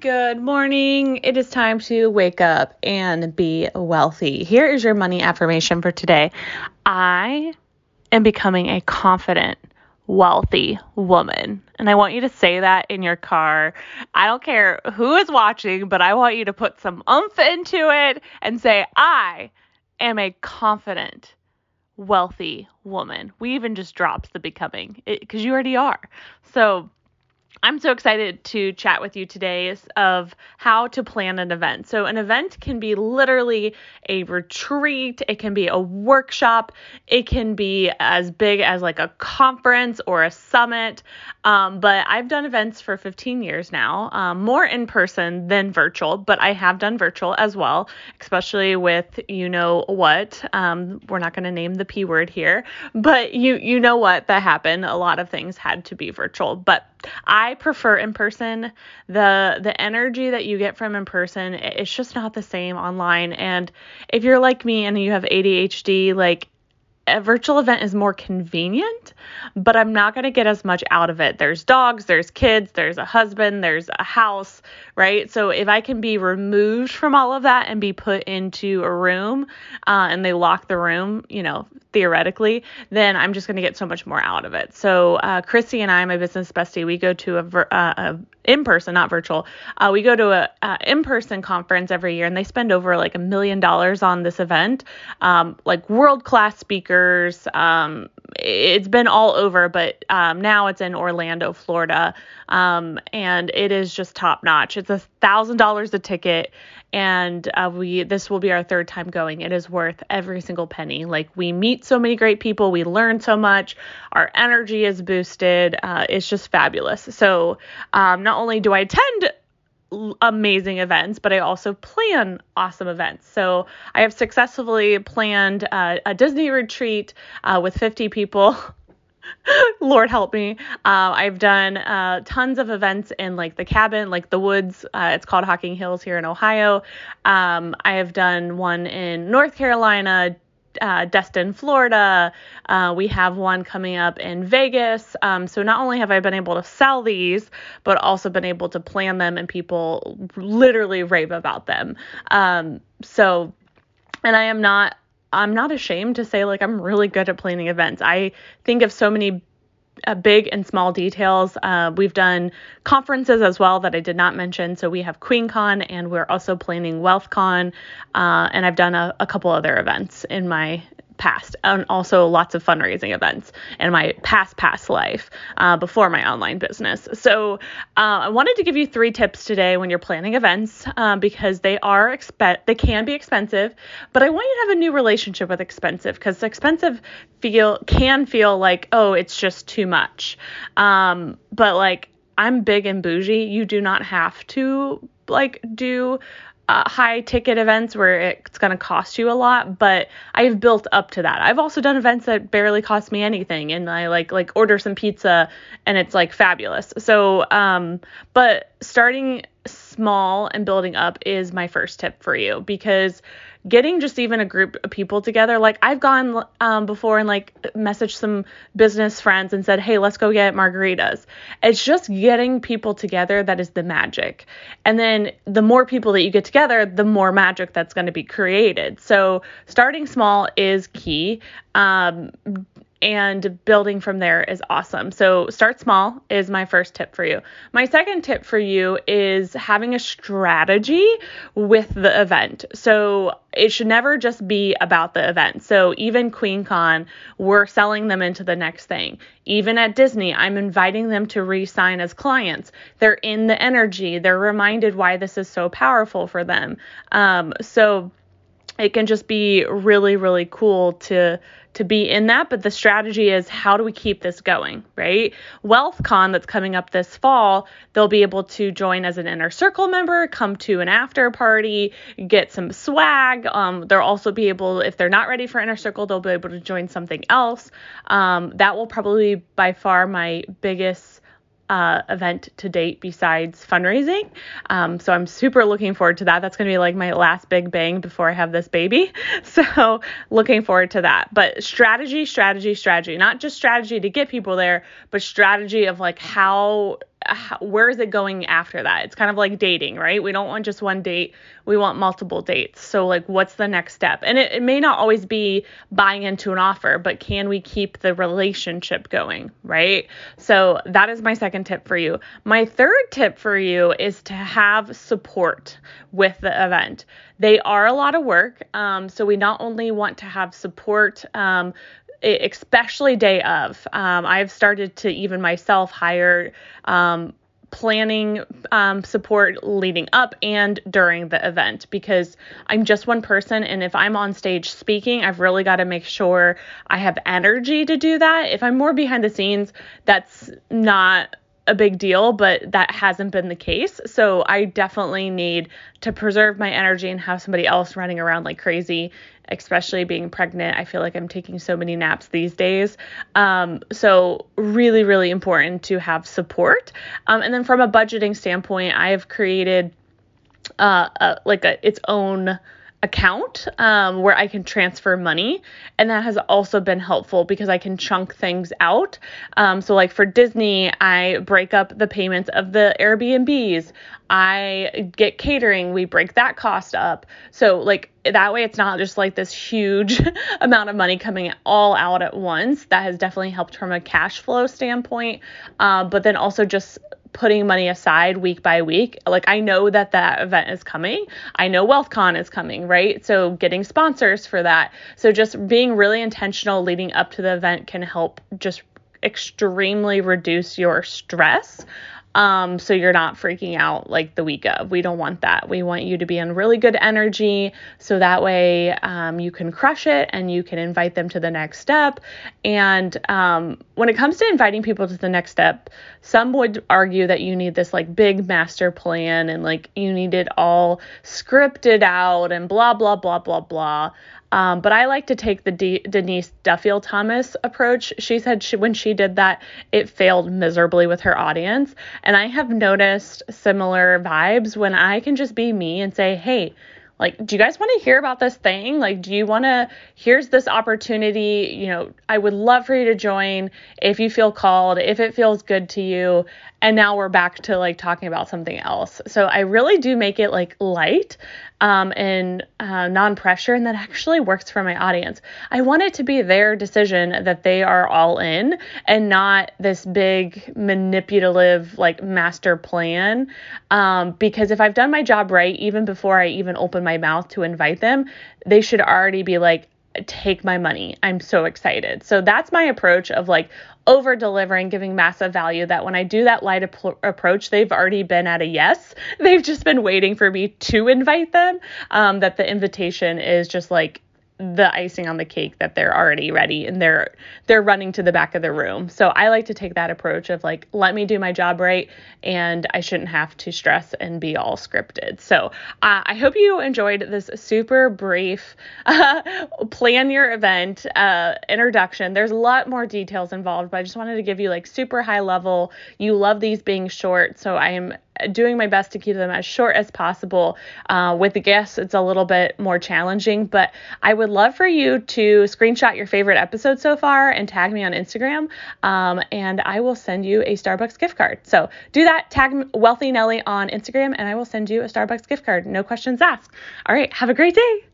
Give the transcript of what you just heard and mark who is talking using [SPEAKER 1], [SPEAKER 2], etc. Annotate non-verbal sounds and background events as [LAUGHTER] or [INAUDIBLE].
[SPEAKER 1] Good morning. It is time to wake up and be wealthy. Here is your money affirmation for today. I am becoming a confident, wealthy woman. And I want you to say that in your car. I don't care who is watching, but I want you to put some umph into it and say, I am a confident, wealthy woman. We even just dropped the becoming because you already are. So, I'm so excited to chat with you today of how to plan an event. So, an event can be literally a retreat, it can be a workshop, it can be as big as like a conference or a summit. Um, but I've done events for 15 years now, um, more in person than virtual, but I have done virtual as well, especially with you know what. Um, we're not going to name the P word here, but you you know what that happened. A lot of things had to be virtual, but I prefer in person. The the energy that you get from in person, it's just not the same online. And if you're like me and you have ADHD, like a virtual event is more convenient, but I'm not going to get as much out of it. There's dogs, there's kids, there's a husband, there's a house, right? So if I can be removed from all of that and be put into a room uh, and they lock the room, you know, theoretically, then I'm just going to get so much more out of it. So uh, Chrissy and I, my business bestie, we go to a, ver- uh, a in person, not virtual. Uh, we go to a, a in person conference every year, and they spend over like a million dollars on this event, um, like world class speakers. Um, it's been all over, but um, now it's in Orlando, Florida, um, and it is just top notch. It's a thousand dollars a ticket, and uh, we this will be our third time going. It is worth every single penny. Like we meet so many great people, we learn so much, our energy is boosted. Uh, it's just fabulous. So um, not only do I attend amazing events, but I also plan awesome events. So I have successfully planned uh, a Disney retreat uh, with 50 people. [LAUGHS] Lord help me. Uh, I've done uh, tons of events in like the cabin, like the woods. Uh, it's called Hocking Hills here in Ohio. Um, I have done one in North Carolina, uh, Destin, Florida. Uh, we have one coming up in Vegas. Um, so not only have I been able to sell these, but also been able to plan them, and people literally rave about them. Um, so, and I am not. I'm not ashamed to say like I'm really good at planning events. I think of so many uh, big and small details. Uh, we've done conferences as well that I did not mention. So we have QueenCon and we're also planning WealthCon. Uh, and I've done a, a couple other events in my past and also lots of fundraising events in my past past life uh, before my online business. So uh, i wanted to give you three tips today when you're planning events uh, because they are exp- they can be expensive but i want you to have a new relationship with expensive because expensive feel can feel like oh it's just too much. Um, but like i'm big and bougie. You do not have to like do uh, high ticket events where it's going to cost you a lot, but I've built up to that. I've also done events that barely cost me anything and I like like order some pizza and it's like fabulous. So um but starting small and building up is my first tip for you because getting just even a group of people together. Like i've gone um, before and like messaged some business friends and said hey let's go get margaritas. It's just getting people together that is the magic. And then the more people that you get together the more magic that's going to be created. So starting small is key. Um, and building from there is awesome. So, start small is my first tip for you. My second tip for you is having a strategy with the event. So, it should never just be about the event. So, even QueenCon, we're selling them into the next thing. Even at Disney, I'm inviting them to re sign as clients. They're in the energy, they're reminded why this is so powerful for them. Um, so, it can just be really really cool to to be in that but the strategy is how do we keep this going right? Wealthcon that's coming up this fall they'll be able to join as an inner circle member come to an after party get some swag um, they'll also be able if they're not ready for inner circle they'll be able to join something else. Um, that will probably be by far my biggest uh, event to date besides fundraising. Um, so I'm super looking forward to that. That's going to be like my last big bang before I have this baby. [LAUGHS] So looking forward to that. But strategy, strategy, strategy, not just strategy to get people there, but strategy of like how where is it going after that? It's kind of like dating, right? We don't want just one date, we want multiple dates. So, like, what's the next step? And it, it may not always be buying into an offer, but can we keep the relationship going, right? So, that is my second tip for you. My third tip for you is to have support with the event. They are a lot of work. Um, so, we not only want to have support, um, especially day of. Um, I've started to even myself hire um, planning um, support leading up and during the event because I'm just one person. And if I'm on stage speaking, I've really got to make sure I have energy to do that. If I'm more behind the scenes, that's not a big deal, but that hasn't been the case. So I definitely need to preserve my energy and have somebody else running around like crazy, especially being pregnant. I feel like I'm taking so many naps these days. Um, so, really, really important to have support. Um, and then from a budgeting standpoint, I have created uh, a, like a its own account um, where I can transfer money. And that has also been helpful because I can chunk things out. Um, so, like for Disney, I break up the payments of the Airbnbs. I get catering, we break that cost up. So, like that way, it's not just like this huge [LAUGHS] amount of money coming all out at once. That has definitely helped from a cash flow standpoint. Uh, but then also just putting money aside week by week. Like I know that that event is coming. I know WealthCon is coming, right? So getting sponsors for that. So just being really intentional leading up to the event can help just extremely reduce your stress um, so you're not freaking out like the week of. We don't want that. We want you to be in really good energy so that way um, you can crush it and you can invite them to the next step. And um, when it comes to inviting people to the next step, some would argue that you need this like big master plan and like you need it all scripted out and blah, blah, blah, blah, blah. Um, but I like to take the D- Denise Duffield Thomas approach. She said she, when she did that, it failed miserably with her audience. And I have noticed similar vibes when I can just be me and say, hey, like do you guys want to hear about this thing like do you want to here's this opportunity you know i would love for you to join if you feel called if it feels good to you and now we're back to like talking about something else so i really do make it like light um, and uh, non pressure, and that actually works for my audience. I want it to be their decision that they are all in and not this big manipulative like master plan. Um, because if I've done my job right, even before I even open my mouth to invite them, they should already be like, take my money. I'm so excited. So that's my approach of like over delivering, giving massive value that when I do that light ap- approach, they've already been at a yes. [LAUGHS] They've just been waiting for me to invite them. Um, that the invitation is just like the icing on the cake that they're already ready and they're they're running to the back of the room. So I like to take that approach of like let me do my job right and I shouldn't have to stress and be all scripted. So uh, I hope you enjoyed this super brief uh, [LAUGHS] plan your event uh, introduction. There's a lot more details involved, but I just wanted to give you like super high level. You love these being short, so I am doing my best to keep them as short as possible. Uh, with the guests, it's a little bit more challenging, but I would love for you to screenshot your favorite episode so far and tag me on Instagram, um, and I will send you a Starbucks gift card. So do that, tag Wealthy Nellie on Instagram, and I will send you a Starbucks gift card. No questions asked. All right, have a great day.